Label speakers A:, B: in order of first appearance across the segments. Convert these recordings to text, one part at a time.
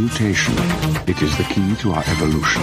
A: Mutation. It is the key to our evolution.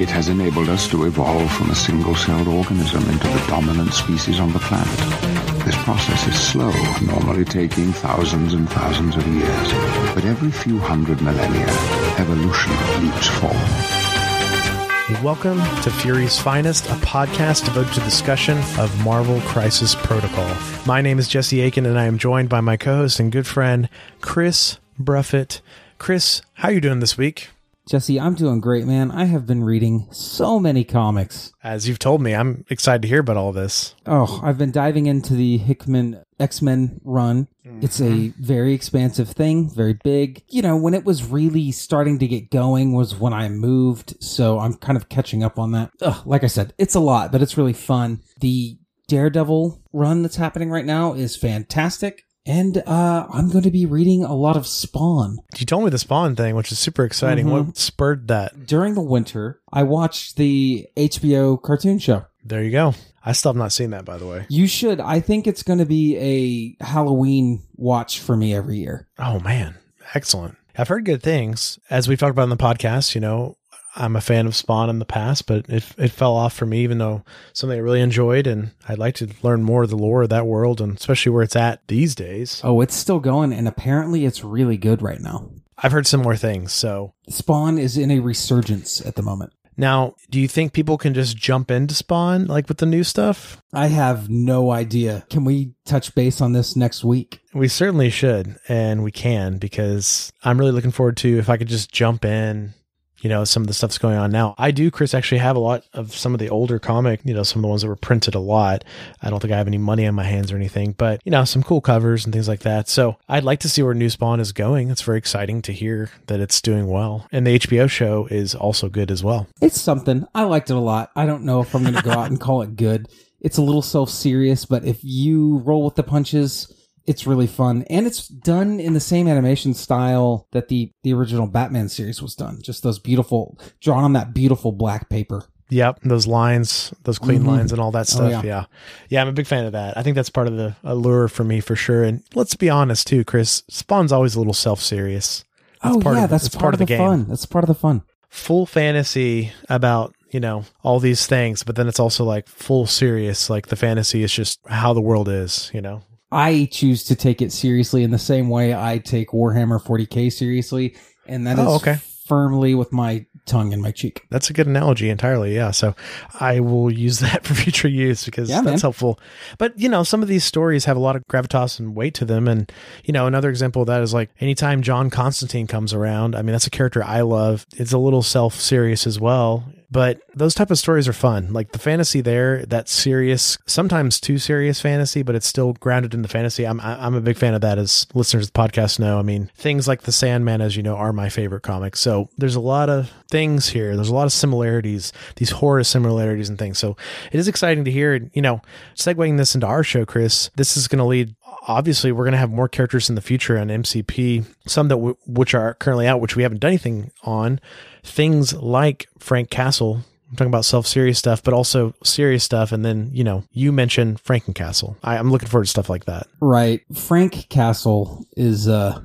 A: It has enabled us to evolve from a single-celled organism into the dominant species on the planet. This process is slow, normally taking thousands and thousands of years. But every few hundred millennia, evolution leaps forward.
B: Welcome to Fury's Finest, a podcast devoted to discussion of Marvel Crisis Protocol. My name is Jesse Aiken, and I am joined by my co-host and good friend Chris Bruffett. Chris, how are you doing this week?
C: Jesse, I'm doing great, man. I have been reading so many comics.
B: As you've told me, I'm excited to hear about all this.
C: Oh, I've been diving into the Hickman X Men run. Mm-hmm. It's a very expansive thing, very big. You know, when it was really starting to get going was when I moved, so I'm kind of catching up on that. Ugh, like I said, it's a lot, but it's really fun. The Daredevil run that's happening right now is fantastic. And uh, I'm going to be reading a lot of Spawn.
B: You told me the Spawn thing, which is super exciting. What spurred that?
C: During the winter, I watched the HBO cartoon show.
B: There you go. I still have not seen that, by the way.
C: You should. I think it's going to be a Halloween watch for me every year.
B: Oh man, excellent. I've heard good things. As we've talked about in the podcast, you know, I'm a fan of Spawn in the past, but it it fell off for me, even though something I really enjoyed, and I'd like to learn more of the lore of that world, and especially where it's at these days.
C: Oh, it's still going, and apparently it's really good right now.
B: I've heard similar things. So
C: Spawn is in a resurgence at the moment.
B: now, do you think people can just jump into Spawn like with the new stuff?
C: I have no idea. Can we touch base on this next week?
B: We certainly should, and we can because I'm really looking forward to if I could just jump in. You know, some of the stuff's going on now. I do, Chris, actually have a lot of some of the older comic, you know, some of the ones that were printed a lot. I don't think I have any money on my hands or anything, but, you know, some cool covers and things like that. So I'd like to see where New Spawn is going. It's very exciting to hear that it's doing well. And the HBO show is also good as well.
C: It's something. I liked it a lot. I don't know if I'm going to go out and call it good. It's a little self serious, but if you roll with the punches, it's really fun. And it's done in the same animation style that the, the original Batman series was done. Just those beautiful, drawn on that beautiful black paper.
B: Yep, those lines, those clean
C: Mhm.
B: lines, and all that stuff.
C: yeah.
B: yeah. yeah, I'm a big fan of that. I think that's part of the allure for me for sure. And let's be honest too, Chris. Spawn's always a little self serious.
C: oh,
B: part
C: yeah,
B: of-
C: that's
B: it's
C: part, of the, fun. That's part of the fun.
B: Full fantasy about you know all these things, but then it's also like full serious. Like the fantasy is just how the world is. You know.
C: I choose to take it seriously in the same way I take Warhammer 40k seriously, and that oh, is
B: Oh, okay.
C: firmly with my tongue in my cheek.
B: That's a good analogy entirely. Yeah. So I will use that for future use because
C: Yeah,
B: that's
C: man.
B: helpful. But, you know, some of these stories have a lot of gravitas and weight to them. And, you know, another example of that is like anytime John Constantine comes around, I mean, that's a character I love. It's a little self serious as well. But those type of stories are fun. Like the fantasy there, that serious, sometimes too serious fantasy, but it's still grounded in the fantasy. I'm I'm a big fan of that, as listeners of the podcast know. I mean, things like The Sandman, as you know, are my favorite comics. So there's a lot of things here. There's a lot of similarities, these horror similarities and things. So it is exciting to hear. You know, segueing this into our show, Chris, this is going to lead. Obviously, we're going to have more characters in the future on MCP. Some that w- which are currently out, which we haven't done anything on. Things like Frank Castle. I'm talking about self-serious stuff, but also serious stuff. And then, you know, you mentioned Frankencastle. I, I'm looking forward to stuff like that.
C: Right. Frank Castle is uh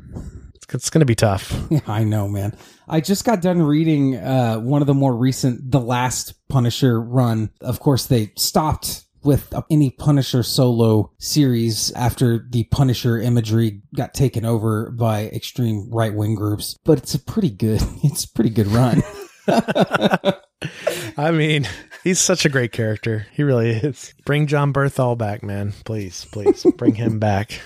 B: It's, it's going to be tough.
C: Yeah, I know, man. I just got done reading uh, one of the more recent, the last Punisher run. Of course, they stopped with any Punisher solo series after the Punisher imagery got taken over by extreme right wing groups. But it's a pretty good, it's a pretty good run.
B: I mean, he's such a great character. He really is. Bring Jon Bernthal back, man. Please, please bring him back.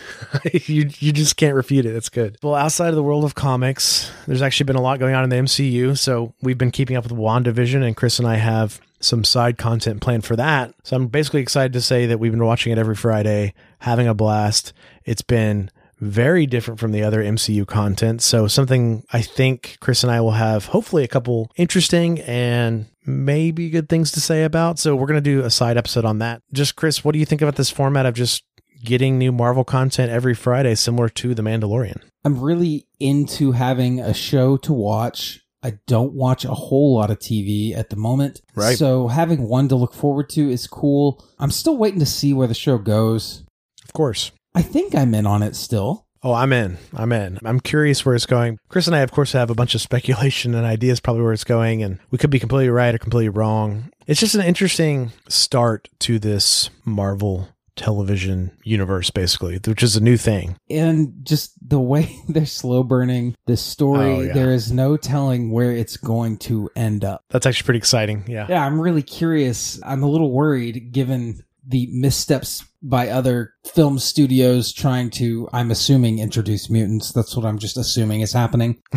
B: you you just can't refute it. It's good. Well, outside of the world of comics, there's actually been a lot going on in the MCU. So we've been keeping up with WandaVision, and Chris and I have some side content planned for that. So I'm basically excited to say that we've been watching it every Friday having a blast. It's been very different from the other MCU content. So something I think Chris and I will have hopefully a couple interesting and maybe good things to say about. So we're going to do a side episode on that. Just Chris, what do you think about this format of just getting new Marvel content every Friday similar to The Mandalorian?
C: I'm really into having a show to watch. I don't watch a whole lot of TV at the moment.
B: Right.
C: So having one to look forward to is cool. I'm still waiting to see where the show goes.
B: Of course.
C: I think I'm in on it still.
B: Oh, I'm in. I'm in. I'm curious where it's going. Chris and I, of course, have a bunch of speculation and ideas probably where it's going, and we could be completely right or completely wrong. It's just an interesting start to this Marvel television universe, basically, which is a new thing.
C: And just the way they're slow burning the story,
B: Oh, yeah.
C: there is no telling where it's going to end up.
B: That's actually pretty exciting. Yeah.
C: Yeah, I'm really curious. I'm a little worried given the missteps by other film studios trying to, I'm assuming, introduce mutants. That's what I'm just assuming is happening.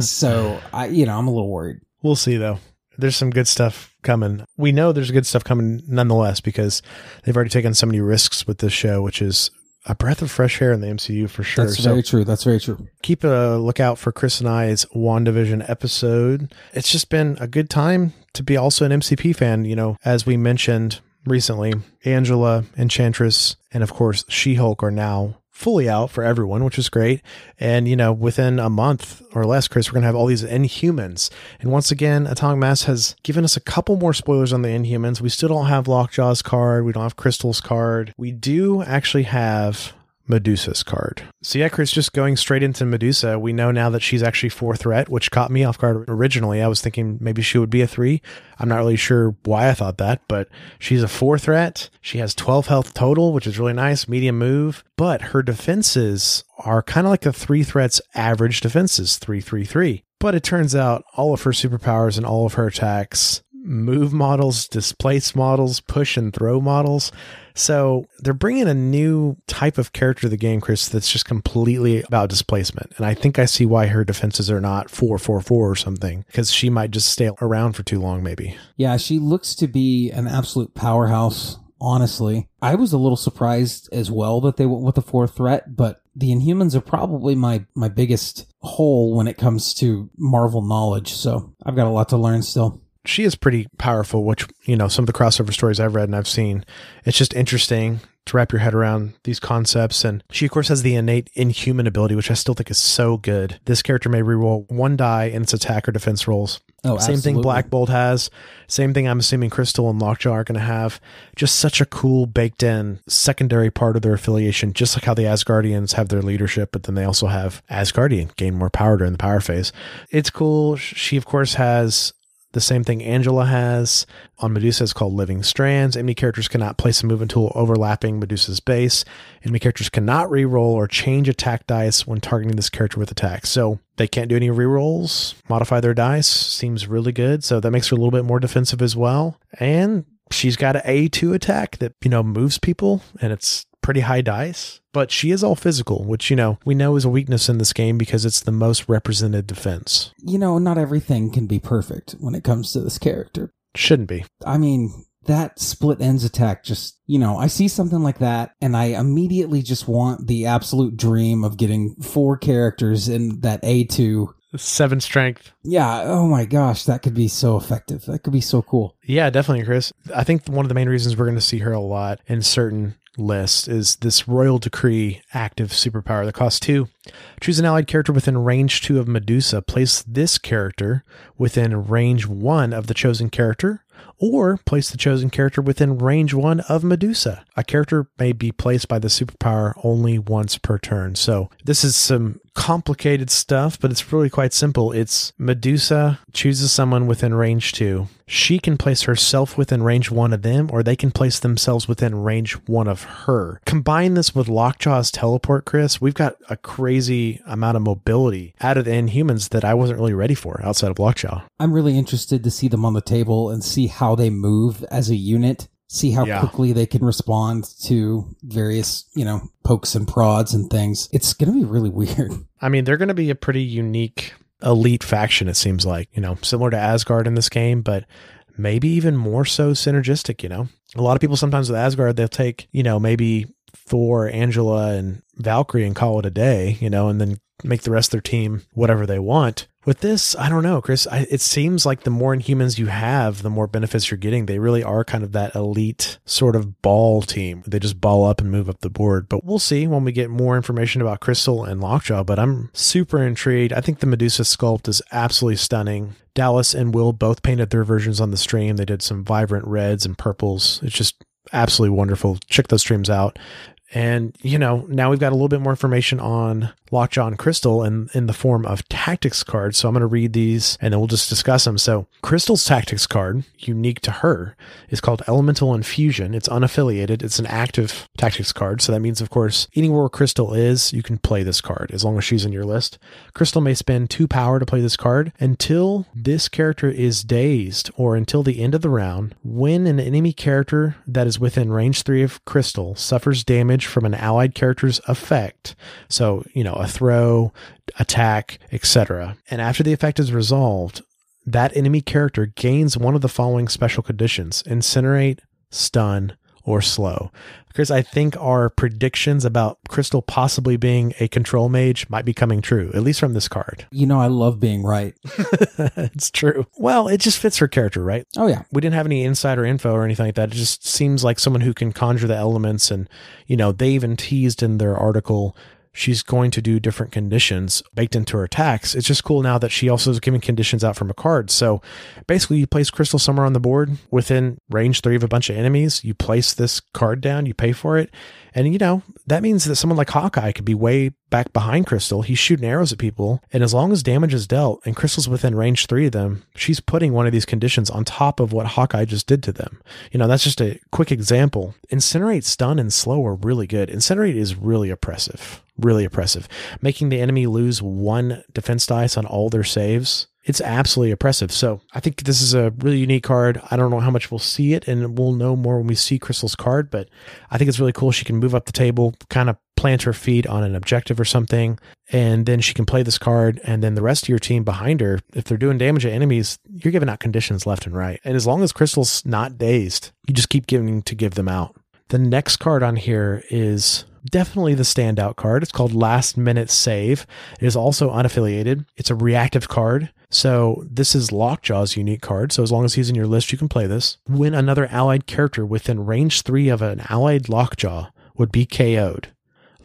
C: So, I, you know, I'm a little worried.
B: we'll see, though. There's some good stuff coming. We know there's good stuff coming nonetheless because they've already taken so many risks with this show, which is a breath of fresh air in the MCU for sure.
C: That's
B: so
C: very true. That's very true.
B: keep a lookout for Chris and I's WandaVision episode. It's just been a good time to be also an MCP fan. You know, as we mentioned recently, Angela, Enchantress, and of course She Hulk are now fully out for everyone, which was great. And, you know, within a month or less, Chris, we're going to have all these Inhumans. And once again, Atomic Mass has given us a couple more spoilers on the Inhumans. We still don't have Lockjaw's card. We don't have Crystal's card. We do actually have Medusa's card. So yeah, Chris, just going straight into Medusa, we know now that she's actually four threat, which caught me off guard originally. I was thinking maybe she would be a three. I'm not really sure why I thought that, but she's a four threat. She has 12 health total, which is really nice, medium move, but her defenses are kind of like the three threats average defenses, three, three, three. But it turns out all of her superpowers and all of her attacks move models, displace models, push and throw models. So they're bringing a new type of character to the game, Chris, that's just completely about displacement. And I think I see why her defenses are not 444 or something, because she might just stay around for too long, maybe.
C: Yeah, she looks to be an absolute powerhouse, honestly. I was a little surprised as well that they went with the fourth threat, but the Inhumans are probably my, my biggest hole when it comes to Marvel knowledge, so I've got a lot to learn still.
B: She is pretty powerful, which, you know, some of the crossover stories I've read and I've seen, it's just interesting to wrap your head around these concepts. And she, of course, has the innate inhuman ability, which I still think is so good. This character may reroll one die in its attack or defense rolls.
C: Oh,
B: Same thing. Black Bolt has. Same thing I'm assuming Crystal and Lockjaw are going to have. Just such a cool baked in secondary part of their affiliation, just like how the Asgardians have their leadership, but then they also have Asgardian gain more power during the power phase. It's cool. She, of course, has the same thing Angela has on Medusa is called Living Strands. Enemy characters cannot place a move tool overlapping Medusa's base. Enemy characters cannot reroll or change attack dice when targeting this character with attacks. So they can't do any rerolls, modify their dice. Seems really good. So that makes her a little bit more defensive as well. And she's got an A2 attack that, you know, moves people and it's pretty high dice. But she is all physical, which, you know, we know is a weakness in this game because it's the most represented defense.
C: You know, not everything can be perfect when it comes to this character.
B: Shouldn't be.
C: I mean, that split ends attack just, you know, I see something like that and I immediately just want the absolute dream of getting four characters in that A2.
B: Seven strength.
C: Yeah, oh my gosh, that could be so effective. That could be so cool.
B: Yeah, definitely, Chris. I think one of the main reasons we're going to see her a lot in certain lists is this Royal Decree active superpower that costs two. Choose an allied character within range two of Medusa. Place this character within range one of the chosen character, or place the chosen character within range one of Medusa. A character may be placed by the superpower only once per turn. So this is some complicated stuff, but it's really quite simple. It's Medusa chooses someone within range two. She can place herself within range one of them, or they can place themselves within range one of her. Combine this with Lockjaw's teleport, Chris. We've got a crazy amount of mobility out of the Inhumans that I wasn't really ready for outside of Lockjaw.
C: I'm really interested to see them on the table and see how they move as a unit. See how
B: Yeah.
C: quickly they can respond to various, you know, pokes and prods and things. It's going to be really weird.
B: I mean, they're going to be a pretty unique elite faction, it seems like, you know, similar to Asgard in this game, but maybe even more so synergistic, you know? A lot of people sometimes with Asgard, they'll take, you know, maybe Thor, Angela, and Valkyrie and call it a day, you know, and then make the rest of their team whatever they want. With this, I don't know, Chris. I, it seems like the more Inhumans you have, the more benefits you're getting. They really are kind of that elite sort of ball team. They just ball up and move up the board. But we'll see when we get more information about Crystal and Lockjaw. But I'm super intrigued. I think the Medusa sculpt is absolutely stunning. Dallas and Will both painted their versions on the stream. They did some vibrant reds and purples. It's just absolutely wonderful. Check those streams out. And, you know, now we've got a little bit more information on Lockjaw and Crystal in, in the form of tactics cards. So I'm going to read these and then we'll just discuss them. So Crystal's tactics card, unique to her, is called Elemental Infusion. It's unaffiliated. It's an active tactics card. So that means, of course, anywhere where Crystal is, you can play this card as long as she's in your list. Crystal may spend two power to play this card until this character is dazed or until the end of the round. When an enemy character that is within range three of Crystal suffers damage from an allied character's effect. So, you know, a throw, attack, etc. And after the effect is resolved, that enemy character gains one of the following special conditions incinerate, stun, or slow. Because I think our predictions about Crystal possibly being a control mage might be coming true, at least from this card.
C: You know, I love being right.
B: it's true. Well, it just fits her character, right?
C: Oh, yeah.
B: We didn't have any insider info or anything like that. It just seems like someone who can conjure the elements. And, you know, they even teased in their article she's going to do different conditions baked into her attacks. It's just cool now that she also is giving conditions out from a card. So basically, you place Crystal somewhere on the board within range three of a bunch of enemies. You place this card down, you pay for it. And, you know, that means that someone like Hawkeye could be way back behind Crystal. He's shooting arrows at people. And as long as damage is dealt and Crystal's within range three of them, she's putting one of these conditions on top of what Hawkeye just did to them. You know, that's just a quick example. Incinerate, stun, and slow are really good. Incinerate is really oppressive. Really oppressive. Making the enemy lose one defense dice on all their saves it's absolutely oppressive. So I think this is a really unique card. I don't know how much we'll see it, and we'll know more when we see Crystal's card, but I think it's really cool. She can move up the table, kind of plant her feet on an objective or something, and then she can play this card. And then the rest of your team behind her, if they're doing damage to enemies, you're giving out conditions left and right. And as long as Crystal's not dazed, you just keep giving to give them out. The next card on here is definitely the standout card. It's called Last Minute Save. It is also unaffiliated. It's a reactive card. So this is Lockjaw's unique card. So as long as he's in your list, you can play this. When another allied character within range three of an allied Lockjaw would be KO'd.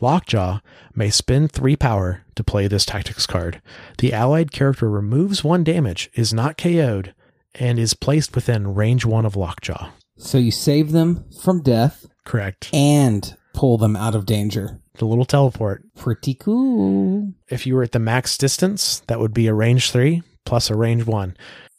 B: Lockjaw may spend three power to play this tactics card. The allied character removes one damage, is not KO'd, and is placed within range one of Lockjaw.
C: So you save them from death
B: Correct.
C: and pull them out of danger.
B: The little teleport.
C: Pretty cool.
B: If you were at the max distance, that would be a range three plus a range one.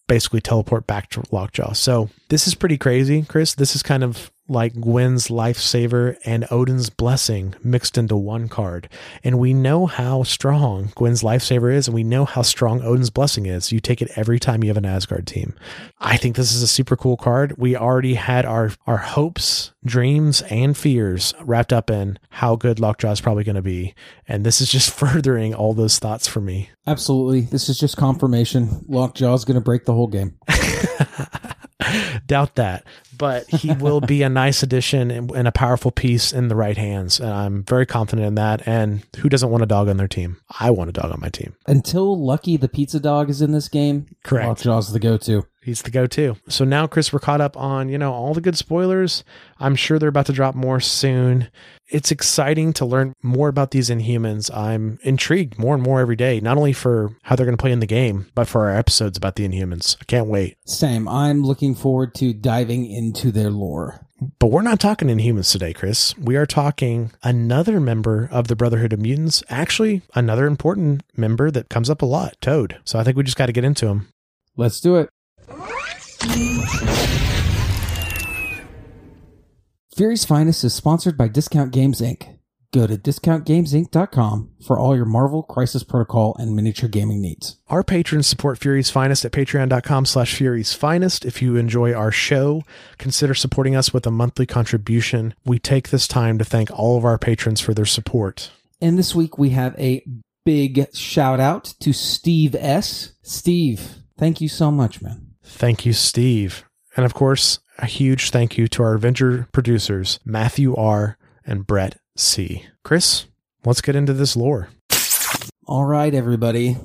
B: Basically, teleport back to Lockjaw. So this is pretty crazy, Chris. This is kind of like Gwen's lifesaver and Odin's blessing mixed into one card. And we know how strong Gwen's lifesaver is, and we know how strong Odin's blessing is. You take it every time you have an Asgard team. I think this is a super cool card. We already had our our hopes, dreams, and fears wrapped up in how good Lockjaw is probably going to be, and this is just furthering all those thoughts for me.
C: Absolutely. This is just confirmation. Lockjaw is going to break the whole game.
B: Doubt that, but he will be a nice addition and, and a powerful piece in the right hands. And I'm very confident in that. And who doesn't want a dog on their team? I want a dog on my team.
C: Until Lucky the pizza dog is in this game,
B: Correct.
C: Lockjaw's the go-to.
B: He's the go-to. So now, Chris, we're caught up on you know all the good spoilers. I'm sure they're about to drop more soon. It's exciting to learn more about these Inhumans. I'm intrigued more and more every day, not only for how they're going to play in the game, but for our episodes about the Inhumans. I can't wait.
C: Same. I'm looking forward to diving into their lore.
B: But we're not talking Inhumans today, Chris. We are talking another member of the Brotherhood of Mutants, actually, another important member that comes up a lot, Toad. So I think we just got to get into him.
C: Let's do it. Fury's Finest is sponsored by Discount Games Inc. Go to discountgamesinc.com for all your Marvel, Crisis Protocol, and miniature gaming needs.
B: Our patrons support Fury's Finest at patreon.com slash Fury's Finest. If you enjoy our show, consider supporting us with a monthly contribution. We take this time to thank all of our patrons for their support.
C: And this week we have a big shout out to Steve S. Steve, thank you so much, man.
B: Thank you, Steve. And of course, a huge thank you to our adventure producers, Matthew R. and Brett C. Chris, let's get into this lore.
C: All right, everybody.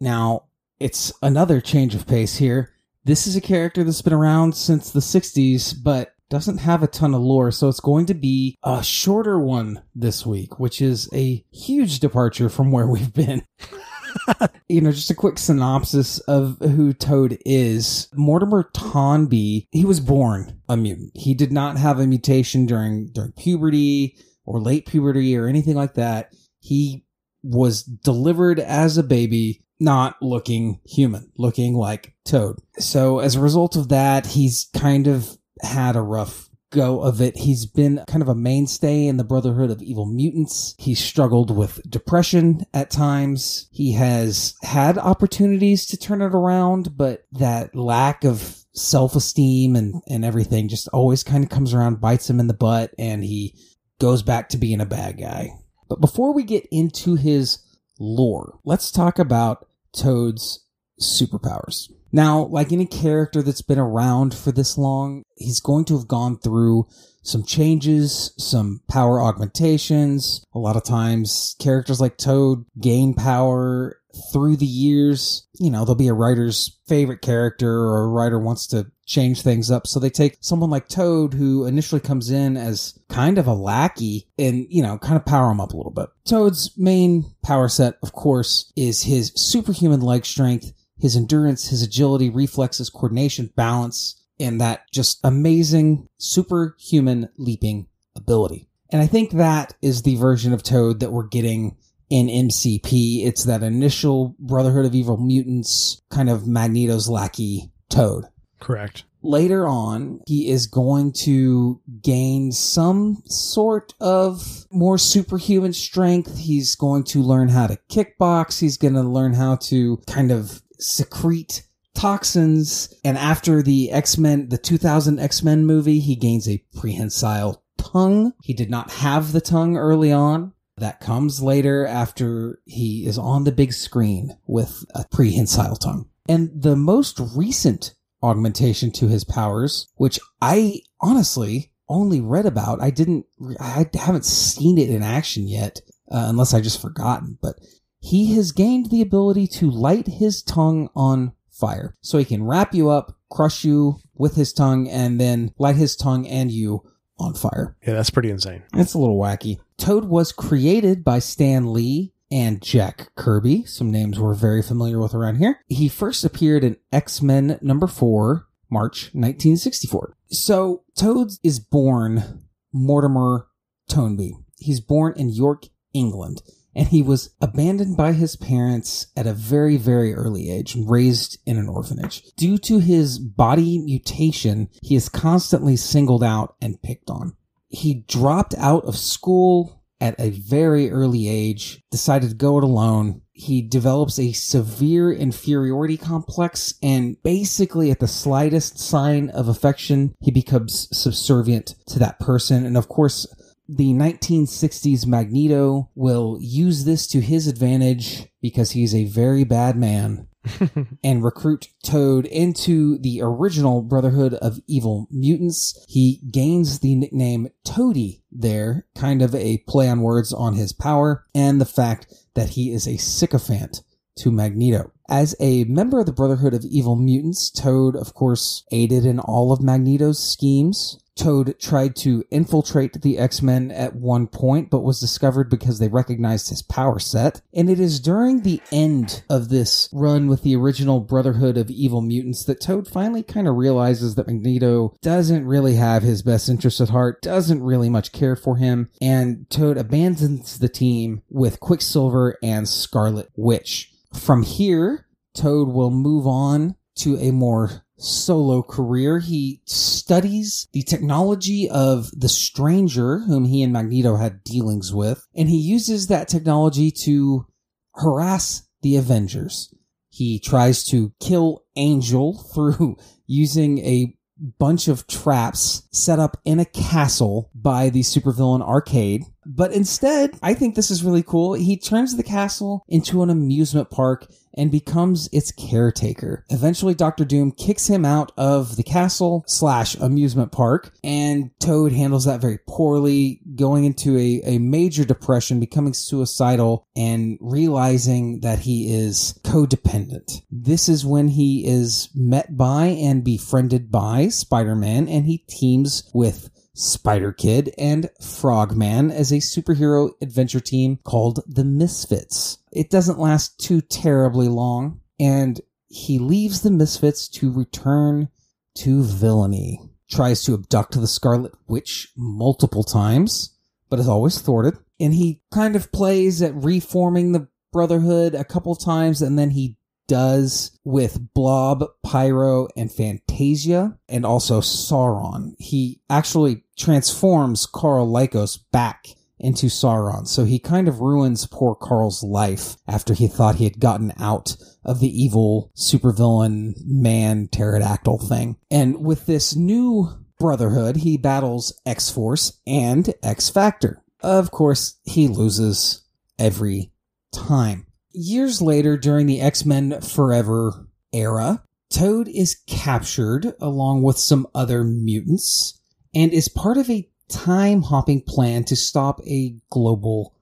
C: Now, it's another change of pace here. This is a character that's been around since the 60s, but doesn't have a ton of lore, so it's going to be a shorter one this week, which is a huge departure from where we've been. you know, just a quick synopsis of who Toad is. Mortimer Toynbee, he was born a mutant. He did not have a mutation during during puberty or late puberty or anything like that. He was delivered as a baby, not looking human, looking like Toad. So as a result of that, he's kind of had a rough go of it. He's been kind of a mainstay in the Brotherhood of Evil Mutants. He's struggled with depression at times. He has had opportunities to turn it around, but that lack of self-esteem and, and everything just always kind of comes around, bites him in the butt, and he goes back to being a bad guy. But before we get into his lore, let's talk about Toad's superpowers. Now, like any character that's been around for this long, he's going to have gone through some changes, some power augmentations. A lot of times, characters like Toad gain power through the years. You know, there'll be a writer's favorite character or a writer wants to change things up. So they take someone like Toad, who initially comes in as kind of a lackey and, you know, kind of power him up a little bit. Toad's main power set, of course, is his superhuman leg strength his endurance, his agility, reflexes, coordination, balance, and that just amazing superhuman leaping ability. And I think that is the version of Toad that we're getting in MCP. It's that initial Brotherhood of Evil Mutants kind of Magneto's lackey Toad.
B: Correct.
C: Later on, he is going to gain some sort of more superhuman strength. He's going to learn how to kickbox. He's going to learn how to kind of secrete toxins. And after the X-Men, the 2000 X-Men movie, he gains a prehensile tongue. He did not have the tongue early on. That comes later after he is on the big screen with a prehensile tongue. And the most recent augmentation to his powers, which I honestly only read about, I didn't, I haven't seen it in action yet, uh, unless I just forgotten, but he has gained the ability to light his tongue on fire. So he can wrap you up, crush you with his tongue, and then light his tongue and you on fire.
B: Yeah, that's pretty insane.
C: It's a little wacky. Toad was created by Stan Lee and Jack Kirby, some names we're very familiar with around here. He first appeared in X-Men number 4, March 1964. So Toad is born Mortimer Toynbee. He's born in York, England and he was abandoned by his parents at a very, very early age, raised in an orphanage. Due to his body mutation, he is constantly singled out and picked on. He dropped out of school at a very early age, decided to go it alone. He develops a severe inferiority complex and basically at the slightest sign of affection, he becomes subservient to that person. And of course, the 1960s Magneto will use this to his advantage because he's a very bad man and recruit Toad into the original Brotherhood of Evil Mutants. He gains the nickname Toady there, kind of a play on words on his power and the fact that he is a sycophant to Magneto. As a member of the Brotherhood of Evil Mutants, Toad, of course, aided in all of Magneto's schemes. Toad tried to infiltrate the X-Men at one point, but was discovered because they recognized his power set. And it is during the end of this run with the original Brotherhood of Evil Mutants that Toad finally kind of realizes that Magneto doesn't really have his best interests at heart, doesn't really much care for him, and Toad abandons the team with Quicksilver and Scarlet Witch. From here, Toad will move on to a more solo career. He studies the technology of the stranger whom he and Magneto had dealings with, and he uses that technology to harass the Avengers. He tries to kill Angel through using a bunch of traps set up in a castle by the supervillain Arcade. But instead, I think this is really cool. He turns the castle into an amusement park and becomes its caretaker. Eventually, Doctor Doom kicks him out of the castle slash amusement park, and Toad handles that very poorly, going into a, a major depression, becoming suicidal, and realizing that he is codependent. This is when he is met by and befriended by Spider-Man, and he teams with Spider Kid, and Frogman as a superhero adventure team called the Misfits. It doesn't last too terribly long, and he leaves the Misfits to return to villainy. Tries to abduct the Scarlet Witch multiple times, but is always thwarted. And he kind of plays at reforming the Brotherhood a couple times, and then he does with Blob, Pyro, and Phantazia, and also Sauron. He actually transforms Karl Lykos back into Sauron. So he kind of ruins poor Carl's life after he thought he had gotten out of the evil supervillain man pterodactyl thing. And with this new brotherhood, he battles X Force and X Factor. Of course, he loses every time. Years later, during the X Men Forever era, Toad is captured along with some other mutants and is part of a time hopping plan to stop a global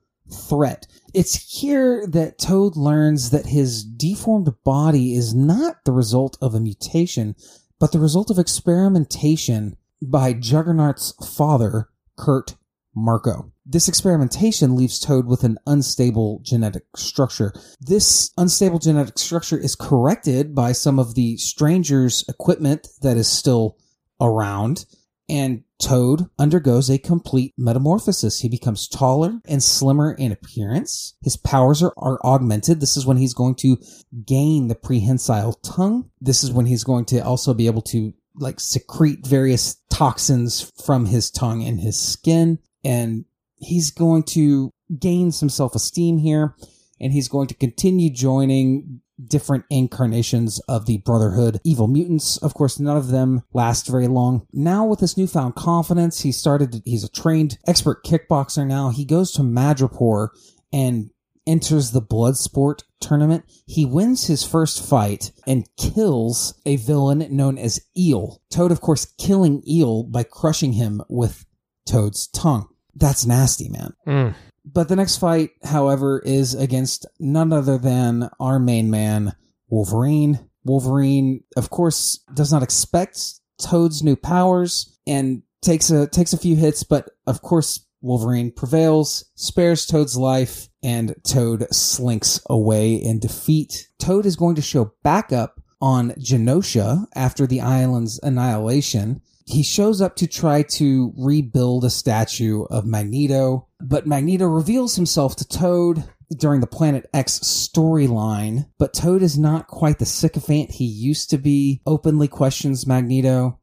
C: threat. It's here that Toad learns that his deformed body is not the result of a mutation, but the result of experimentation by Juggernaut's father, Kurt Marko. This experimentation leaves Toad with an unstable genetic structure. This unstable genetic structure is corrected by some of the stranger's equipment that is still around, and Toad undergoes a complete metamorphosis. He becomes taller and slimmer in appearance. His powers are, are augmented. This is when he's going to gain the prehensile tongue. This is when he's going to also be able to like secrete various toxins from his tongue and his skin. And he's going to gain some self esteem here, and he's going to continue joining different incarnations of the Brotherhood evil mutants. Of course, none of them last very long. Now, with this newfound confidence, he started, he's a trained expert kickboxer now. He goes to Madripoor and enters the Bloodsport tournament. He wins his first fight and kills a villain known as Eel. Toad, of course, killing Eel by crushing him with Toad's tongue. That's nasty, man.
B: Mm.
C: But the next fight, however, is against none other than our main man, Wolverine. Wolverine, of course, does not expect Toad's new powers and takes a takes a few hits, but of course Wolverine prevails, spares Toad's life, and Toad slinks away in defeat. Toad is going to show back up on Genosha after the island's annihilation he shows up to try to rebuild a statue of Magneto, but Magneto reveals himself to Toad during the Planet X storyline, but Toad is not quite the sycophant he used to be, openly questions Magneto,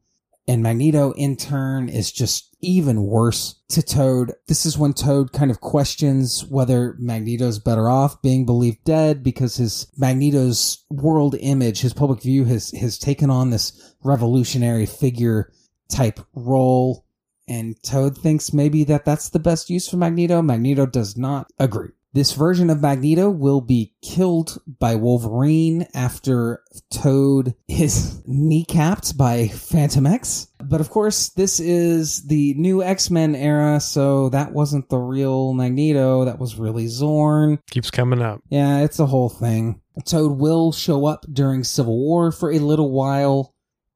C: and Magneto in turn is just even worse to Toad. This is when Toad kind of questions whether Magneto's better off being believed dead because his Magneto's world image, his public view has has taken on this revolutionary figure type role. And Toad thinks maybe that that's the best use for Magneto. Magneto does not agree. This version of Magneto will be killed by Wolverine after Toad is kneecapped by Fantomex. But of course, this is the new X Men era, so that wasn't the real Magneto. That was really Xorn.
B: Keeps coming up.
C: Yeah, it's a whole thing. Toad will show up during Civil War for a little while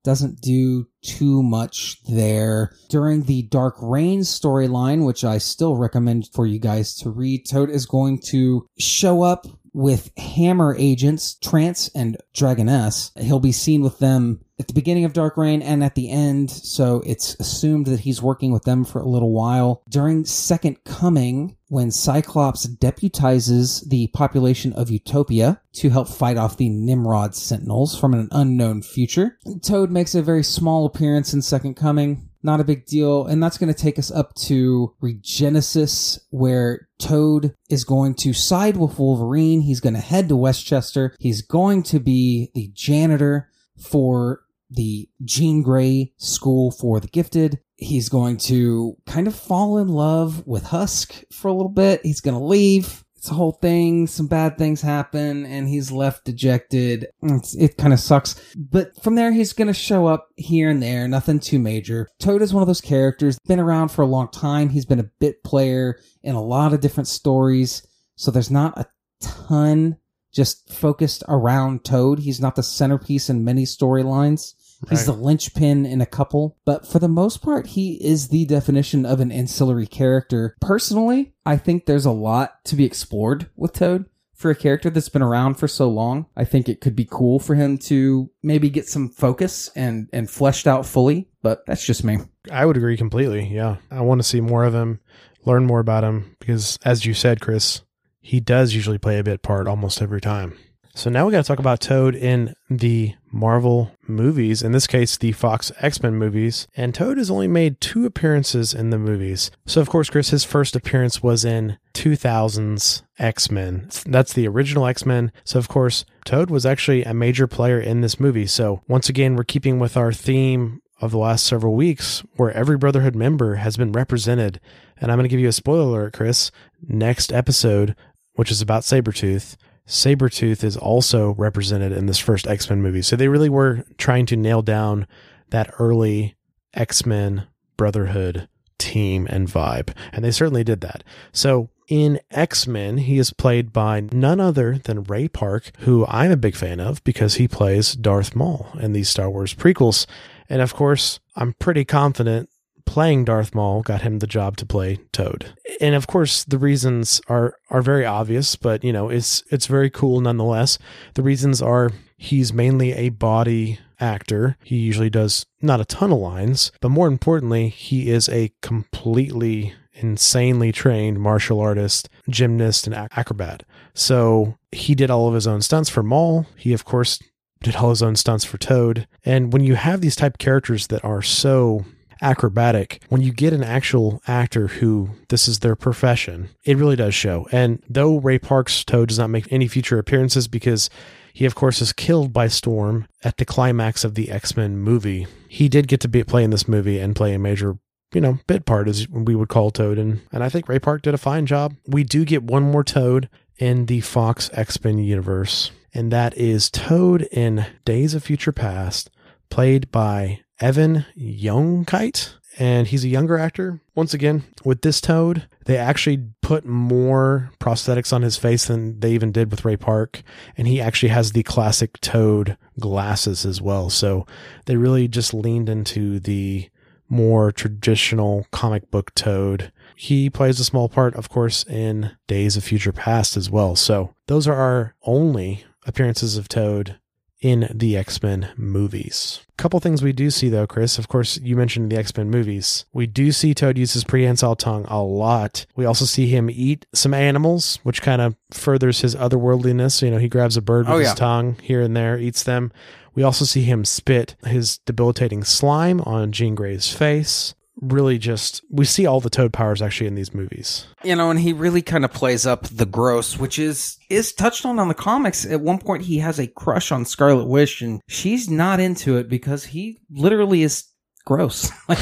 C: doesn't do too much there. During the Dark Reign storyline, which I still recommend for you guys to read, Toad is going to show up with Hammer agents, Trance and Dragoness. He'll be seen with them at the beginning of Dark Reign and at the end, so it's assumed that he's working with them for a little while. During Second Coming, when Cyclops deputizes the population of Utopia to help fight off the Nimrod Sentinels from an unknown future, Toad makes a very small appearance in Second Coming. Not a big deal. And that's going to take us up to Regenesis, where Toad is going to side with Wolverine. He's going to head to Westchester. He's going to be the janitor for the Jean Grey School for the Gifted. He's going to kind of fall in love with Husk for a little bit. He's going to leave. It's a whole thing. Some bad things happen and he's left dejected. It's, it kind of sucks. But from there, he's going to show up here and there. Nothing too major. Toad is one of those characters, been around for a long time. He's been a bit player in a lot of different stories. So there's not a ton just focused around Toad. He's not the centerpiece in many storylines. He's the linchpin in a couple, but for the most part, he is the definition of an ancillary character. Personally, I think there's a lot to be explored with Toad. For a character that's been around for so long, I think it could be cool for him to maybe get some focus and, and fleshed out fully, but that's just me.
B: I would agree completely. Yeah. I want to see more of him, learn more about him, because as you said, Chris, he does usually play a bit part almost every time. So now we got to talk about Toad in the Marvel movies, in this case, the Fox X Men movies. And Toad has only made two appearances in the movies. So, of course, Chris, his first appearance was in 2000's X Men. That's the original X Men. So, of course, Toad was actually a major player in this movie. So, once again, we're keeping with our theme of the last several weeks where every Brotherhood member has been represented. And I'm going to give you a spoiler alert, Chris. Next episode, which is about Sabretooth, Sabretooth is also represented in this first X Men movie. So they really were trying to nail down that early X Men Brotherhood team and vibe. And they certainly did that. So in X Men, he is played by none other than Ray Park, who I'm a big fan of because he plays Darth Maul in these Star Wars prequels. And of course, I'm pretty confident playing Darth Maul got him the job to play Toad. And of course, the reasons are are very obvious, but you know, it's it's very cool nonetheless. The reasons are he's mainly a body actor. He usually does not a ton of lines, but more importantly, he is a completely insanely trained martial artist, gymnast, and acrobat. So he did all of his own stunts for Maul. He, of course, did all his own stunts for Toad. And when you have these type characters that are so acrobatic, when you get an actual actor who this is their profession, it really does show. And though Ray Park's Toad does not make any future appearances because he, of course, is killed by Storm at the climax of the X Men movie, he did get to be play in this movie and play a major you know, bit part as we would call Toad. And, and I think Ray Park did a fine job. We do get one more Toad in the Fox X Men universe, and that is Toad in Days of Future Past, played by Evan Jonigkeit, and he's a younger actor. Once again, with this Toad, they actually put more prosthetics on his face than they even did with Ray Park, and he actually has the classic Toad glasses as well. So they really just leaned into the more traditional comic book Toad. He plays a small part, of course, in Days of Future Past as well. So those are our only appearances of Toad in the X Men movies. Couple things we do see though, Chris. Of course, you mentioned the X Men movies. We do see Toad use his prehensile tongue a lot. We also see him eat some animals, which kind of furthers his otherworldliness. You know, he grabs a bird oh, with
C: Oh, yeah.
B: his tongue here and there, eats them. We also see him spit his debilitating slime on Jean Grey's face. Really, just we see all the Toad powers actually in these movies.
C: You know, and he really kind of plays up the gross, which is is touched on on the comics. At one point, he has a crush on Scarlet Witch, and she's not into it because he literally is gross. Like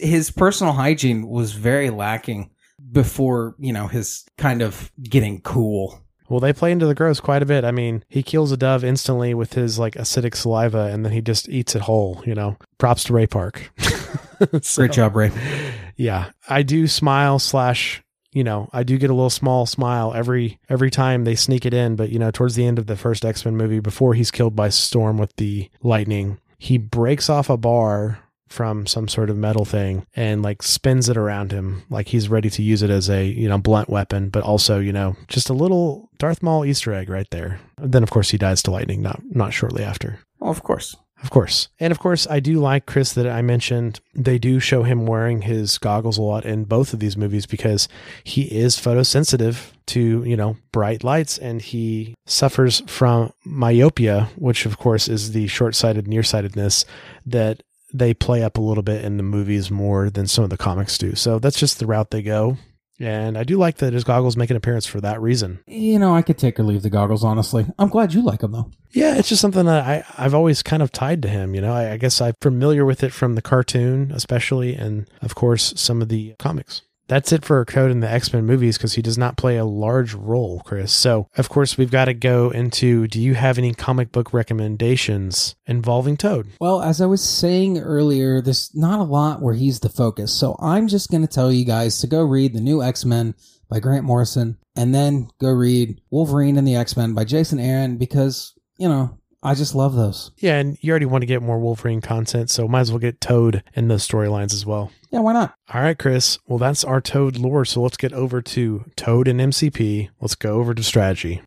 C: his personal hygiene was very lacking before you know his kind of getting cool.
B: Well, they play into the gross quite a bit. I mean, he kills a dove instantly with his like acidic saliva, and then he just eats it whole. You know, props to Ray Park. So,
C: Great job, Ray.
B: Yeah, I do smile slash. You know, I do get a little small smile every every time they sneak it in. But you know, towards the end of the first X Men movie, before he's killed by Storm with the lightning, he breaks off a bar from some sort of metal thing and like spins it around him like he's ready to use it as a you know blunt weapon but also you know just a little darth maul easter egg right there then of course he dies to lightning not not shortly after
C: Oh, of course.
B: Of course. And of course, I do like Chris that I mentioned they do show him wearing his goggles a lot in both of these movies because he is photosensitive to, you know, bright lights and he suffers from myopia, which of course is the short-sighted nearsightedness that they play up a little bit in the movies more than some of the comics do. So that's just the route they go. And I do like that his goggles make an appearance for that reason.
C: You know, I could take or leave the goggles, honestly. I'm glad you like them, though.
B: Yeah, it's just something that I, I've always kind of tied to him. You know, I, I guess I'm familiar with it from the cartoon, especially, and of course, some of the comics. That's it for Toad in the X Men movies because he does not play a large role, Chris. So, of course, we've got to go into do you have any comic book recommendations involving Toad?
C: Well, as I was saying earlier, there's not a lot where he's the focus. So I'm just going to tell you guys to go read the new X Men by Grant Morrison and then go read Wolverine and the X Men by Jason Aaron because, you know, I just love those.
B: Yeah, and you already want to get more Wolverine content, so might as well get Toad in those storylines as well.
C: Yeah, why not?
B: All right, Chris. Well, that's our Toad lore, so let's get over to Toad and MCP. Let's go over to strategy.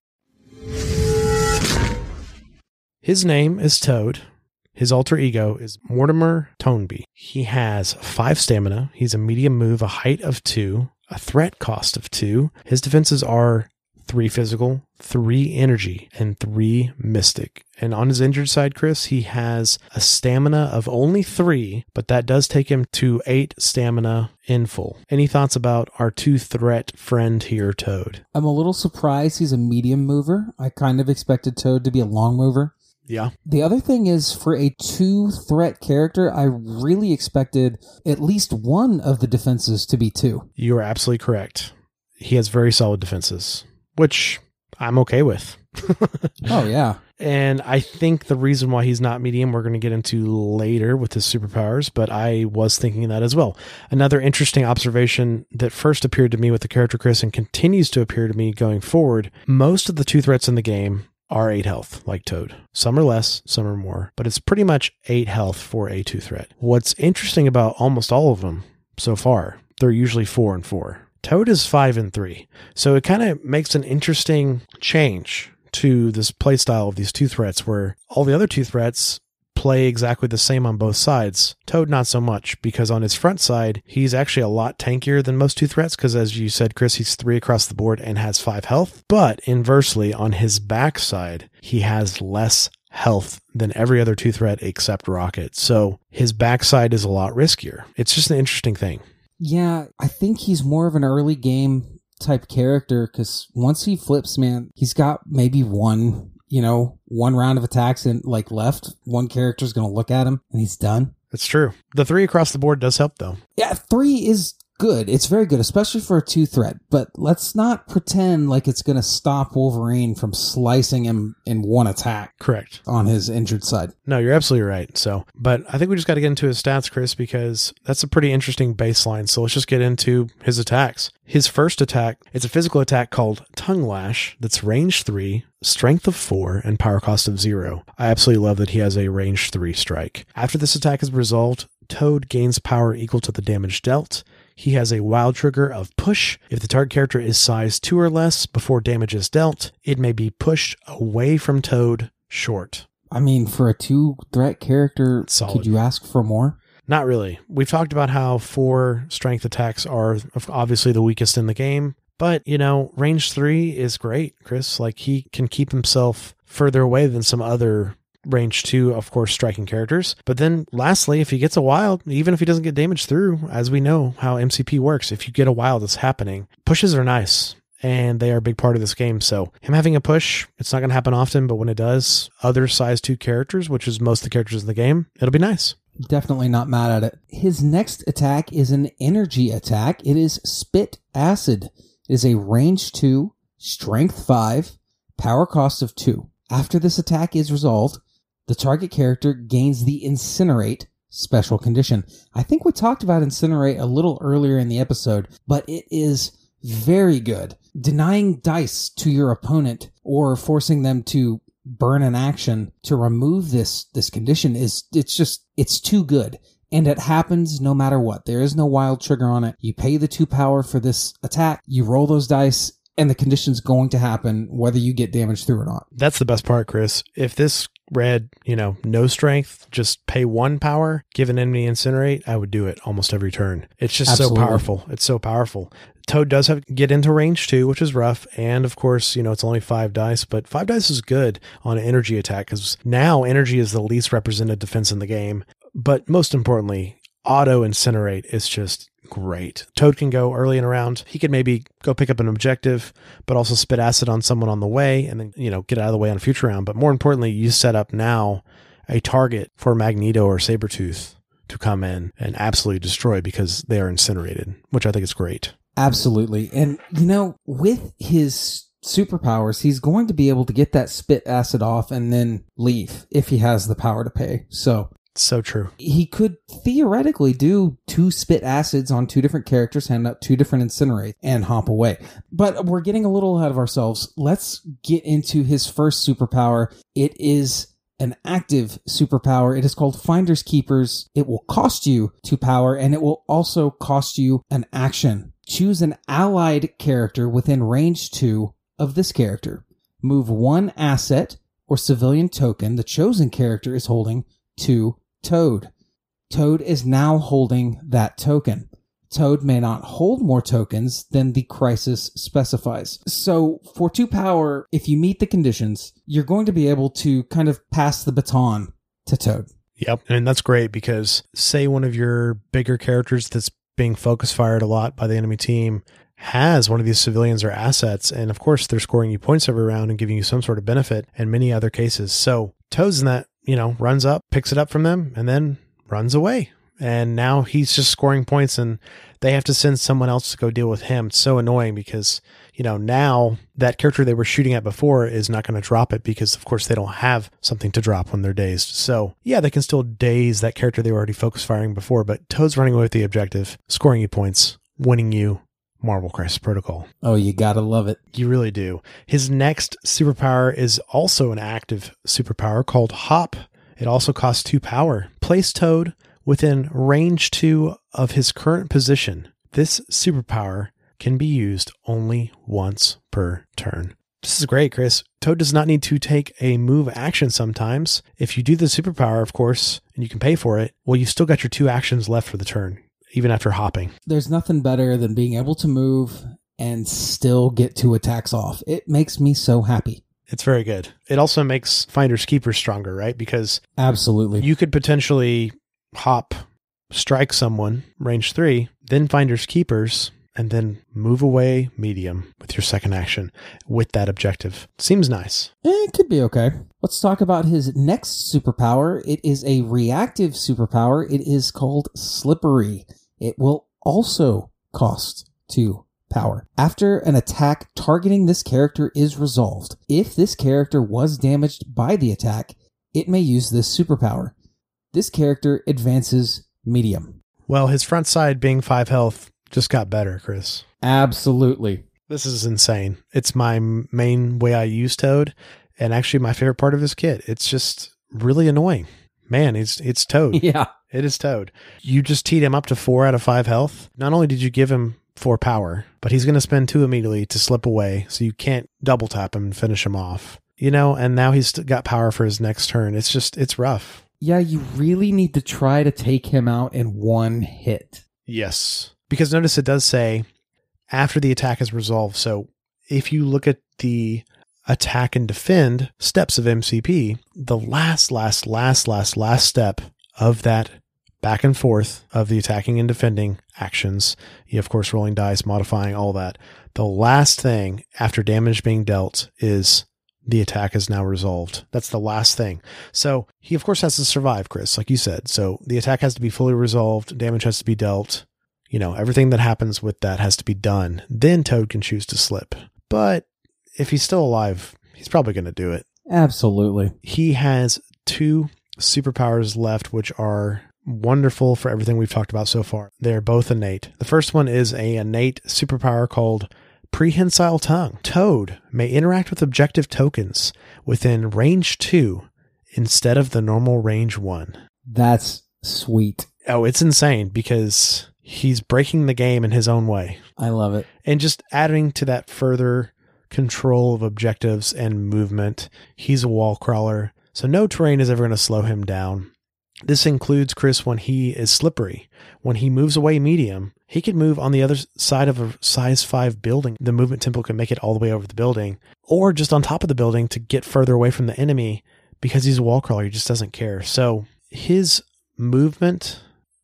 B: His name is Toad. His alter ego is Mortimer Toynbee. He has five stamina. He's a medium move, a height of two, a threat cost of two. His defenses are three physical, three energy, and three mystic. And on his injured side, Chris, he has a stamina of only three, but that does take him to eight stamina in full. Any thoughts about our two threat friend here, Toad?
C: I'm a little surprised he's a medium mover. I kind of expected Toad to be a long mover.
B: Yeah.
C: The other thing is for a two threat character, I really expected at least one of the defenses to be two.
B: You are absolutely correct. He has very solid defenses, which I'm okay with.
C: oh, yeah.
B: And I think the reason why he's not medium, we're going to get into later with his superpowers, but I was thinking that as well. Another interesting observation that first appeared to me with the character Chris and continues to appear to me going forward most of the two threats in the game are 8 health, like Toad. Some are less, some are more, but it's pretty much 8 health for a 2 threat. What's interesting about almost all of them so far, they're usually 4 and 4. Toad is 5 and 3. So it kind of makes an interesting change to this playstyle of these two threats where all the other two threats play exactly the same on both sides. Toad, not so much, because on his front side, he's actually a lot tankier than most two threats, because as you said, Chris, he's three across the board and has five health. But inversely, on his back side, he has less health than every other two threat except Rocket. So his backside is a lot riskier. It's just an interesting thing.
C: Yeah, I think he's more of an early game type character because once he flips, man, he's got maybe one you know, one round of attacks and like left, one character's going to look at him and he's done.
B: That's true. The three across the board does help though.
C: Yeah, three is good. It's very good, especially for a two threat. But let's not pretend like it's going to stop Wolverine from slicing him in one attack.
B: Correct.
C: On his injured side.
B: No, you're absolutely right. So, but I think we just got to get into his stats, Chris, because that's a pretty interesting baseline. So let's just get into his attacks. His first attack, it's a physical attack called Tongue Lash that's range three, strength of four, and power cost of zero. I absolutely love that he has a range three strike. After this attack is resolved, Toad gains power equal to the damage dealt. He has a wild trigger of push. If the target character is size 2 or less before damage is dealt, it may be pushed away from Toad short.
C: I mean, for a two threat character, could you ask for more?
B: Not really. We've talked about how four strength attacks are obviously the weakest in the game, but you know, range three is great, Chris. Like he can keep himself further away than some other range two, of course, striking characters. But then lastly, if he gets a wild, even if he doesn't get damage through, as we know how MCP works, if you get a wild that's happening, pushes are nice and they are a big part of this game. So him having a push, it's not going to happen often, but when it does, other size two characters, which is most of the characters in the game, it'll be nice.
C: Definitely not mad at it. His next attack is an energy attack. It is Spit Acid. It is a range two, strength five, power cost of two. After this attack is resolved, the target character gains the Incinerate special condition. I think we talked about Incinerate a little earlier in the episode, but it is very good. Denying dice to your opponent or forcing them to burn an action to remove this this condition is it's just it's too good and it happens no matter what. There is no wild trigger on it. You pay the two power for this attack, you roll those dice, and the condition's going to happen whether you get damage through or not.
B: That's the best part, Chris. If this read, you know, no strength, just pay one power, give an enemy incinerate, I would do it almost every turn. It's just Absolutely. so powerful. It's so powerful. Toad does have get into range too, which is rough. And of course, you know, it's only five dice, but five dice is good on an energy attack because now energy is the least represented defense in the game. But most importantly, auto incinerate is just great. Toad can go early in a round. He could maybe go pick up an objective, but also spit acid on someone on the way and then, you know, get out of the way on a future round. But more importantly, you set up now a target for Magneto or Sabretooth to come in and absolutely destroy because they are incinerated, which I think is great.
C: Absolutely. And, you know, with his superpowers, he's going to be able to get that spit acid off and then leave if he has the power to pay. So
B: So true.
C: he could theoretically do two spit acids on two different characters, hand out two different incinerate, and hop away. But we're getting a little ahead of ourselves. Let's get into his first superpower. It is an active superpower. It is called Finders Keepers. It will cost you two power and it will also cost you an action. Choose an allied character within range two of this character. Move one asset or civilian token the chosen character is holding to Toad. Toad is now holding that token. Toad may not hold more tokens than the crisis specifies. So, for two power, if you meet the conditions, you're going to be able to kind of pass the baton to Toad.
B: Yep. And that's great because say one of your bigger characters that's being focus fired a lot by the enemy team has one of these civilians or assets. And of course, they're scoring you points every round and giving you some sort of benefit in many other cases. So Toad's in that, you know, runs up, picks it up from them, and then runs away. And now he's just scoring points and they have to send someone else to go deal with him. It's so annoying because, you know, now that character they were shooting at before is not going to drop it because, of course, they don't have something to drop when they're dazed. So, yeah, they can still daze that character they were already focus firing before, but Toad's running away with the objective, scoring you points, winning you Marvel Crisis Protocol.
C: Oh, you gotta love it.
B: You really do. His next superpower is also an active superpower called Hop. It also costs two power. Place Toad within range two of his current position. This superpower can be used only once per turn. This is great, Chris. Toad does not need to take a move action sometimes. If you do the superpower, of course, and you can pay for it, well, you've still got your two actions left for the turn, even after hopping.
C: There's nothing better than being able to move and still get two attacks off. It makes me so happy.
B: It's very good. It also makes Finders Keepers stronger, right? Because
C: Absolutely.
B: you could potentially hop, strike someone, range three, then Finders Keepers, and then move away medium with your second action with that objective. Seems nice.
C: It could be okay. Let's talk about his next superpower. It is a reactive superpower. It is called Slippery. It will also cost two power. After an attack targeting this character is resolved, if this character was damaged by the attack, it may use this superpower. This character advances medium.
B: Well, his front side being five health just got better, Chris.
C: Absolutely.
B: This is insane. It's my main way I use Toad, and actually my favorite part of his kit. It's just really annoying. Man, it's it's Toad.
C: Yeah.
B: It is Toad. You just teed him up to four out of five health. Not only did you give him four power, but he's going to spend two immediately to slip away, so you can't double tap him and finish him off. You know, and now he's got power for his next turn. It's just, it's rough.
C: Yeah, you really need to try to take him out in one hit.
B: Yes. Because notice it does say after the attack is resolved. So if you look at the attack and defend steps of MCP, the last, last, last, last, last step of that back and forth of the attacking and defending actions, you of course rolling dice, modifying all that. The last thing after damage being dealt is the attack is now resolved. That's the last thing. So he of course has to survive, Chris, like you said. So the attack has to be fully resolved, damage has to be dealt. You know, everything that happens with that has to be done. Then Toad can choose to slip. But if he's still alive, he's probably going to do it.
C: Absolutely.
B: He has two superpowers left, which are wonderful for everything we've talked about so far. They're both innate. The first one is a innate superpower called Prehensile Tongue. Toad may interact with objective tokens within range two instead of the normal range one.
C: That's sweet.
B: Oh, it's insane because he's breaking the game in his own way
C: I love it.
B: and just adding to that further control of objectives and movement. He's a wall crawler, so no terrain is ever going to slow him down. This includes Chris when he is slippery. When he moves away medium, he can move on the other side of a size 5 building. The movement tempo can make it all the way over the building, or just on top of the building to get further away from the enemy because he's a wall crawler. He just doesn't care. So his movement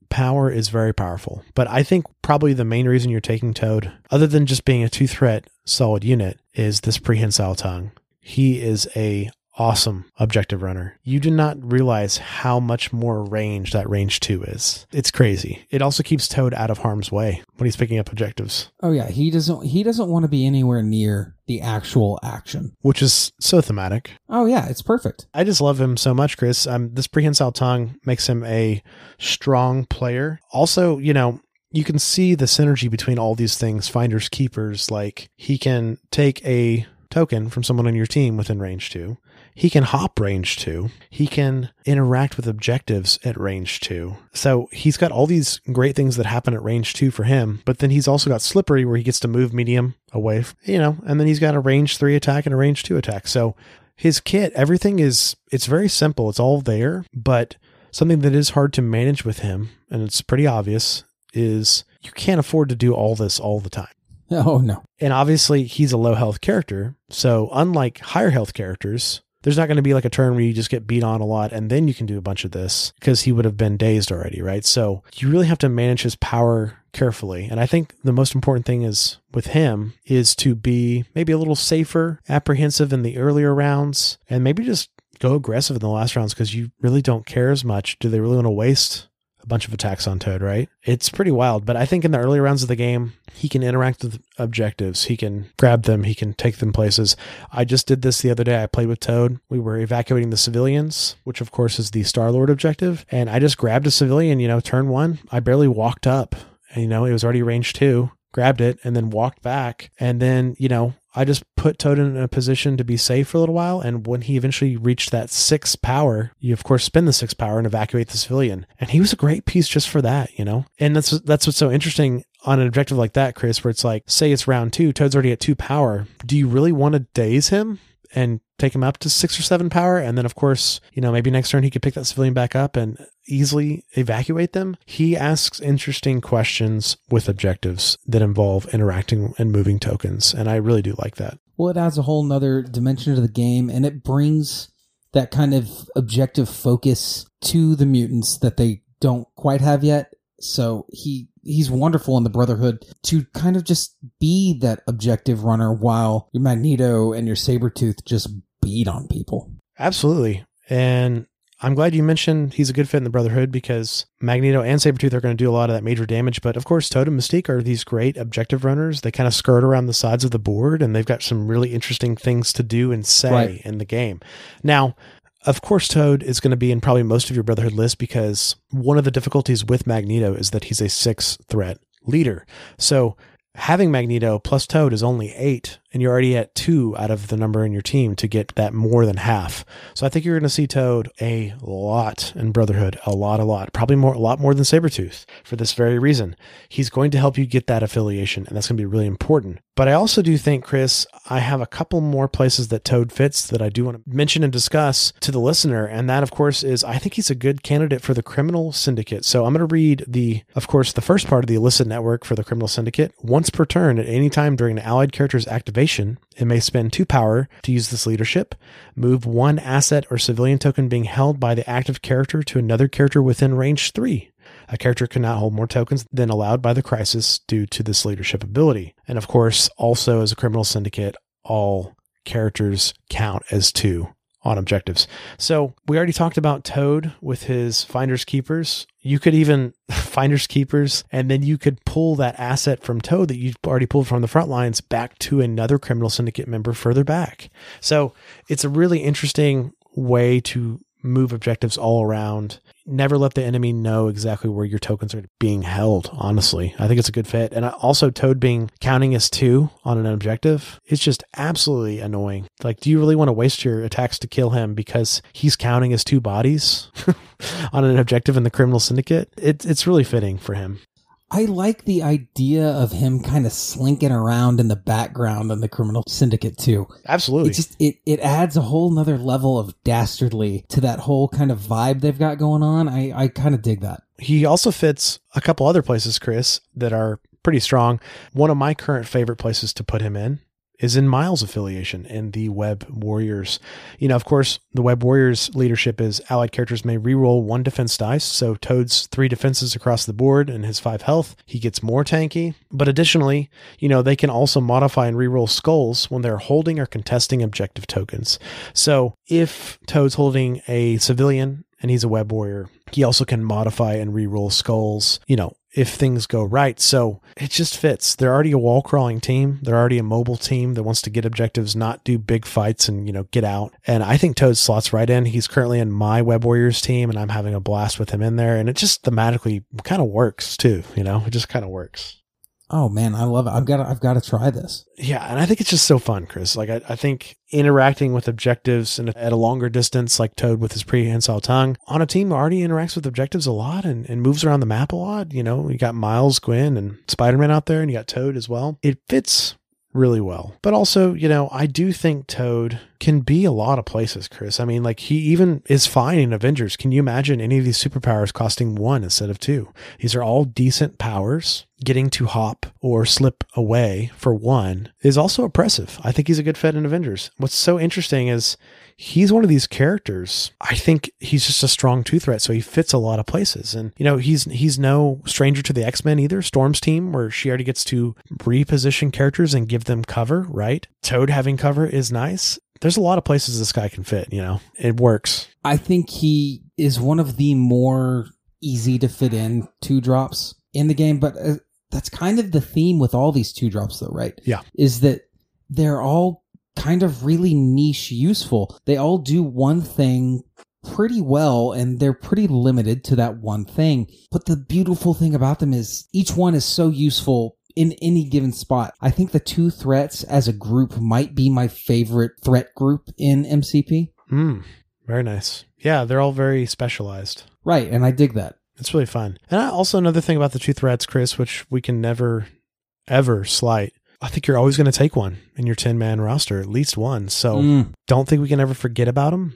B: power is very powerful. But I think probably the main reason you're taking Toad, other than just being a two threat solid unit, is this prehensile tongue. He is a awesome objective runner. You do not realize how much more range that range two is. It's crazy. It also keeps Toad out of harm's way when he's picking up objectives,
C: Oh yeah, he doesn't he doesn't want to be anywhere near the actual action.
B: which is so thematic.
C: Oh yeah, it's perfect.
B: I just love him so much, Chris. Um, this prehensile tongue makes him a strong player. Also, you know, you can see the synergy between all these things, finders, keepers. Like he can take a token from someone on your team within range two. He can hop range two. He can interact with objectives at range two. So he's got all these great things that happen at range two for him, but then he's also got slippery where he gets to move medium away, you know, and then he's got a range three attack and a range two attack. So his kit, everything is, it's very simple. It's all there, but something that is hard to manage with him, and it's pretty obvious, is you can't afford to do all this all the time.
C: Oh no.
B: And obviously, he's a low health character. So, unlike higher health characters, there's not going to be like a turn where you just get beat on a lot and then you can do a bunch of this because he would have been dazed already, right? So, you really have to manage his power carefully. And I think the most important thing is with him is to be maybe a little safer, apprehensive in the earlier rounds, and maybe just go aggressive in the last rounds because you really don't care as much. Do they really want to waste bunch of attacks on Toad, right? It's pretty wild, but I think in the early rounds of the game, he can interact with objectives. He can grab them, he can take them places. I just did this the other day. I played with Toad. We were evacuating the civilians, which of course is the Star Lord objective, and I just grabbed a civilian, you know, turn 1. I barely walked up. And, you know, it was already range 2 grabbed it and then walked back. And then, you know, I just put Toad in a position to be safe for a little while. And when he eventually reached that six power, you of course spend the six power and evacuate the civilian. And he was a great piece just for that, you know? And that's that's what's so interesting on an objective like that, Chris, where it's like, say it's round two, Toad's already at two power. Do you really want to daze him? and take him up to six or seven power. And then, of course, you know, maybe next turn he could pick that civilian back up and easily evacuate them. He asks interesting questions with objectives that involve interacting and moving tokens. And I really do like that.
C: Well, it adds a whole nother dimension to the game and it brings that kind of objective focus to the mutants that they don't quite have yet. So he he's wonderful in the Brotherhood to kind of just be that objective runner while your Magneto and your Sabretooth just beat on people.
B: Absolutely. And I'm glad you mentioned he's a good fit in the Brotherhood because Magneto and Sabretooth are going to do a lot of that major damage. But of course, Toad and Mystique are these great objective runners. They kind of skirt around the sides of the board and they've got some really interesting things to do and say
C: Right.
B: in the game. Now, of course, Toad is going to be in probably most of your Brotherhood list because one of the difficulties with Magneto is that he's a six threat leader. So having Magneto plus Toad is only eight, and you're already at two out of the number in your team to get that more than half. So I think you're going to see Toad a lot in Brotherhood, a lot, a lot, probably more, a lot more than Sabretooth for this very reason. He's going to help you get that affiliation, and that's going to be really important. But I also do think, Chris, I have a couple more places that Toad fits that I do want to mention and discuss to the listener. And that, of course, is I think he's a good candidate for the criminal syndicate. So I'm going to read the, of course, the first part of the illicit network for the criminal syndicate. Once per turn, at any time during an allied character's activation, it may spend two power to use this leadership, move one asset or civilian token being held by the active character to another character within range three. A character cannot hold more tokens than allowed by the crisis due to this leadership ability. And of course, also as a criminal syndicate, all characters count as two on objectives. So we already talked about Toad with his finders keepers. You could even finders keepers, and then you could pull that asset from Toad that you've already pulled from the front lines back to another criminal syndicate member further back. So it's a really interesting way to move objectives all around. Never let the enemy know exactly where your tokens are being held, honestly. I think it's a good fit. And also, Toad being counting as two on an objective is just absolutely annoying. Like, do you really want to waste your attacks to kill him because he's counting as two bodies on an objective in the criminal syndicate? It, it's really fitting for him.
C: I like the idea of him kind of slinking around in the background in the criminal syndicate too.
B: Absolutely.
C: It just it it adds a whole nother level of dastardly to that whole kind of vibe they've got going on. I I kind of dig that.
B: He also fits a couple other places, Chris, that are pretty strong. One of my current favorite places to put him in is in Miles' affiliation in the Web Warriors. You know, of course, the Web Warriors leadership is allied characters may reroll one defense dice. So Toad's three defenses across the board and his five health, he gets more tanky. But additionally, you know, they can also modify and reroll skulls when they're holding or contesting objective tokens. So if Toad's holding a civilian and he's a web warrior. He also can modify and reroll skulls, you know, if things go right. So it just fits. They're already a wall crawling team. They're already a mobile team that wants to get objectives, not do big fights and, you know, get out. And I think Toad slots right in. He's currently in my Web Warriors team and I'm having a blast with him in there. And it just thematically kind of works too, you know, it just kind of works.
C: Oh man, I love it. I've got to, I've got to try this.
B: Yeah, and I think it's just so fun, Chris. Like I, I think interacting with objectives and at a longer distance, like Toad with his prehensile tongue, on a team already interacts with objectives a lot and, and moves around the map a lot. You know, you got Miles, Gwen, and Spider Man out there, and you got Toad as well. It fits really well. But also, you know, I do think Toad can be a lot of places, Chris. I mean, like he even is fine in Avengers. Can you imagine any of these superpowers costing one instead of two? These are all decent powers. Getting to hop or slip away for one is also oppressive. I think he's a good fit in Avengers. What's so interesting is he's one of these characters. I think he's just a strong two threat, so he fits a lot of places. And you know, he's he's no stranger to the X Men either. Storm's team, where she already gets to reposition characters and give them cover. Right, Toad having cover is nice. There's a lot of places this guy can fit. You know, it works.
C: I think he is one of the more easy to fit in two drops in the game, but uh, that's kind of the theme with all these two drops, though, right?
B: Yeah,
C: is that they're all kind of really niche useful. They all do one thing pretty well and they're pretty limited to that one thing. But the beautiful thing about them is each one is so useful in any given spot. I think the two threats as a group might be my favorite threat group in MCP.
B: Mm, very nice. Yeah, they're all very specialized.
C: Right, and I dig that.
B: It's really fun. And also another thing about the two threats, Chris, which we can never ever slight I think you're always going to take one in your 10 man roster, at least one. So mm. don't think we can ever forget about them.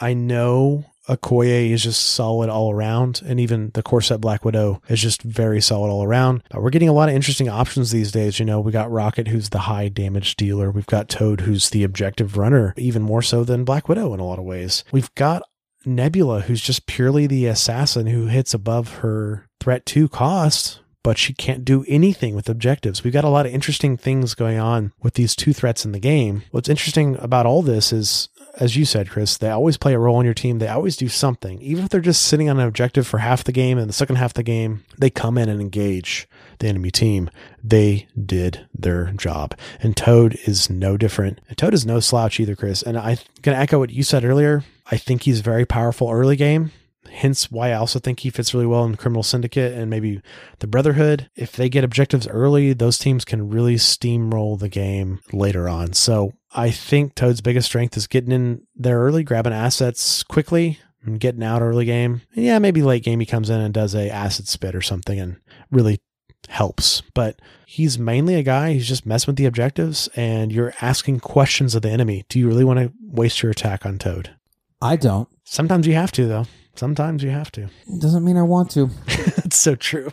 B: I know Okoye is just solid all around, and even the Corset Black Widow is just very solid all around. But we're getting a lot of interesting options these days. You know, we got Rocket, who's the high damage dealer. We've got Toad, who's the objective runner, even more so than Black Widow in a lot of ways. We've got Nebula, who's just purely the assassin who hits above her threat to cost but she can't do anything with objectives. We've got a lot of interesting things going on with these two threats in the game. What's interesting about all this is, as you said, Chris, they always play a role in your team. They always do something. Even if they're just sitting on an objective for half the game and the second half of the game, they come in and engage the enemy team. They did their job. And Toad is no different. Toad is no slouch either, Chris. And I'm going to echo what you said earlier. I think he's very powerful early game hence why I also think he fits really well in Criminal Syndicate and maybe the Brotherhood. If they get objectives early, those teams can really steamroll the game later on. So I think Toad's biggest strength is getting in there early, grabbing assets quickly, and getting out early game. And yeah, maybe late game he comes in and does a acid spit or something and really helps. But he's mainly a guy who's just messing with the objectives and you're asking questions of the enemy. Do you really want to waste your attack on Toad?
C: I don't.
B: Sometimes you have to though. Sometimes you have to.
C: Doesn't mean I want to.
B: It's so true.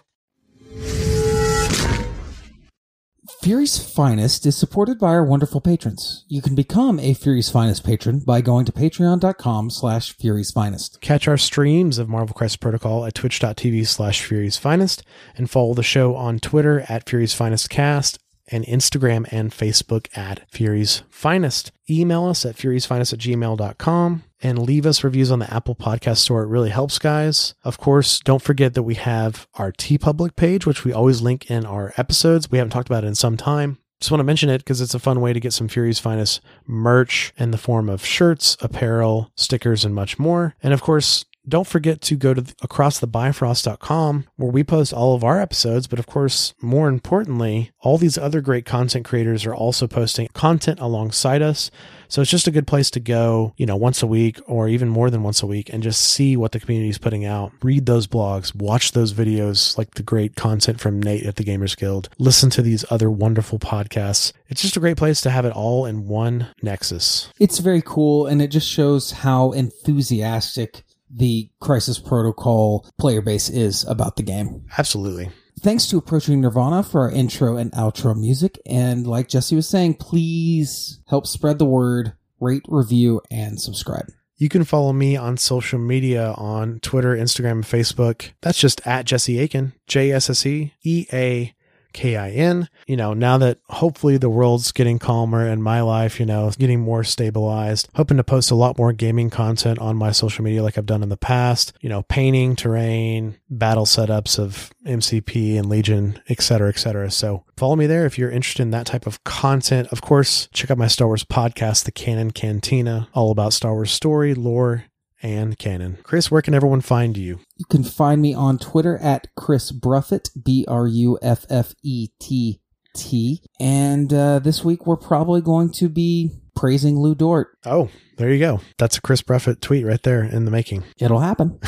C: Fury's Finest is supported by our wonderful patrons. You can become a Fury's Finest patron by going to patreon.com slash Fury's Finest.
B: Catch our streams of Marvel Crisis Protocol at twitch.tv slash Fury's Finest and follow the show on Twitter at Fury's Finest Cast and Instagram and Facebook at Fury's Finest. Email us at furiesfinest at gmail.com and leave us reviews on the Apple Podcast Store. It really helps, guys. Of course, don't forget that we have our T TeePublic page, which we always link in our episodes. We haven't talked about it in some time. Just want to mention it because it's a fun way to get some Fury's Finest merch in the form of shirts, apparel, stickers, and much more. And of course, don't forget to go to acrossthebifrost.com where we post all of our episodes. But of course, more importantly, all these other great content creators are also posting content alongside us. So it's just a good place to go, you know, once a week or even more than once a week and just see what the community is putting out. Read those blogs, watch those videos like the great content from Nate at the Gamers Guild, listen to these other wonderful podcasts. It's just a great place to have it all in one nexus.
C: It's very cool and it just shows how enthusiastic the Crisis Protocol player base is about the game.
B: Absolutely.
C: Thanks to Approaching Nirvana for our intro and outro music. And like Jesse was saying, please help spread the word, rate, review, and subscribe.
B: You can follow me on social media on Twitter, Instagram, and Facebook. That's just at Jesse Aiken, J S S E E A K I N. You know, now that hopefully the world's getting calmer and my life, you know, getting more stabilized, hoping to post a lot more gaming content on my social media like I've done in the past, you know, painting, terrain, battle setups of MCP and Legion, etc., etc. So follow me there if you're interested in that type of content. Of course, check out my Star Wars podcast, The Canon Cantina, all about Star Wars story, lore, and canon. Chris, where can everyone find you?
C: You can find me on Twitter at Chris Bruffett, B R U F F E T T. And uh, this week we're probably going to be praising Lu Dort.
B: Oh, there you go. That's a Chris Bruffett tweet right there in the making.
C: It'll happen.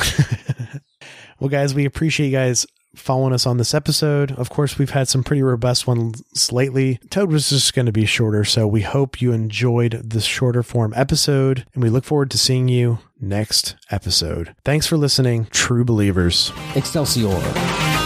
B: well, guys, we appreciate you guys following us on this episode. Of course, we've had some pretty robust ones lately. Toad was just going to be shorter, so we hope you enjoyed this shorter form episode, and we look forward to seeing you next episode. Thanks for listening, true believers.
C: Excelsior.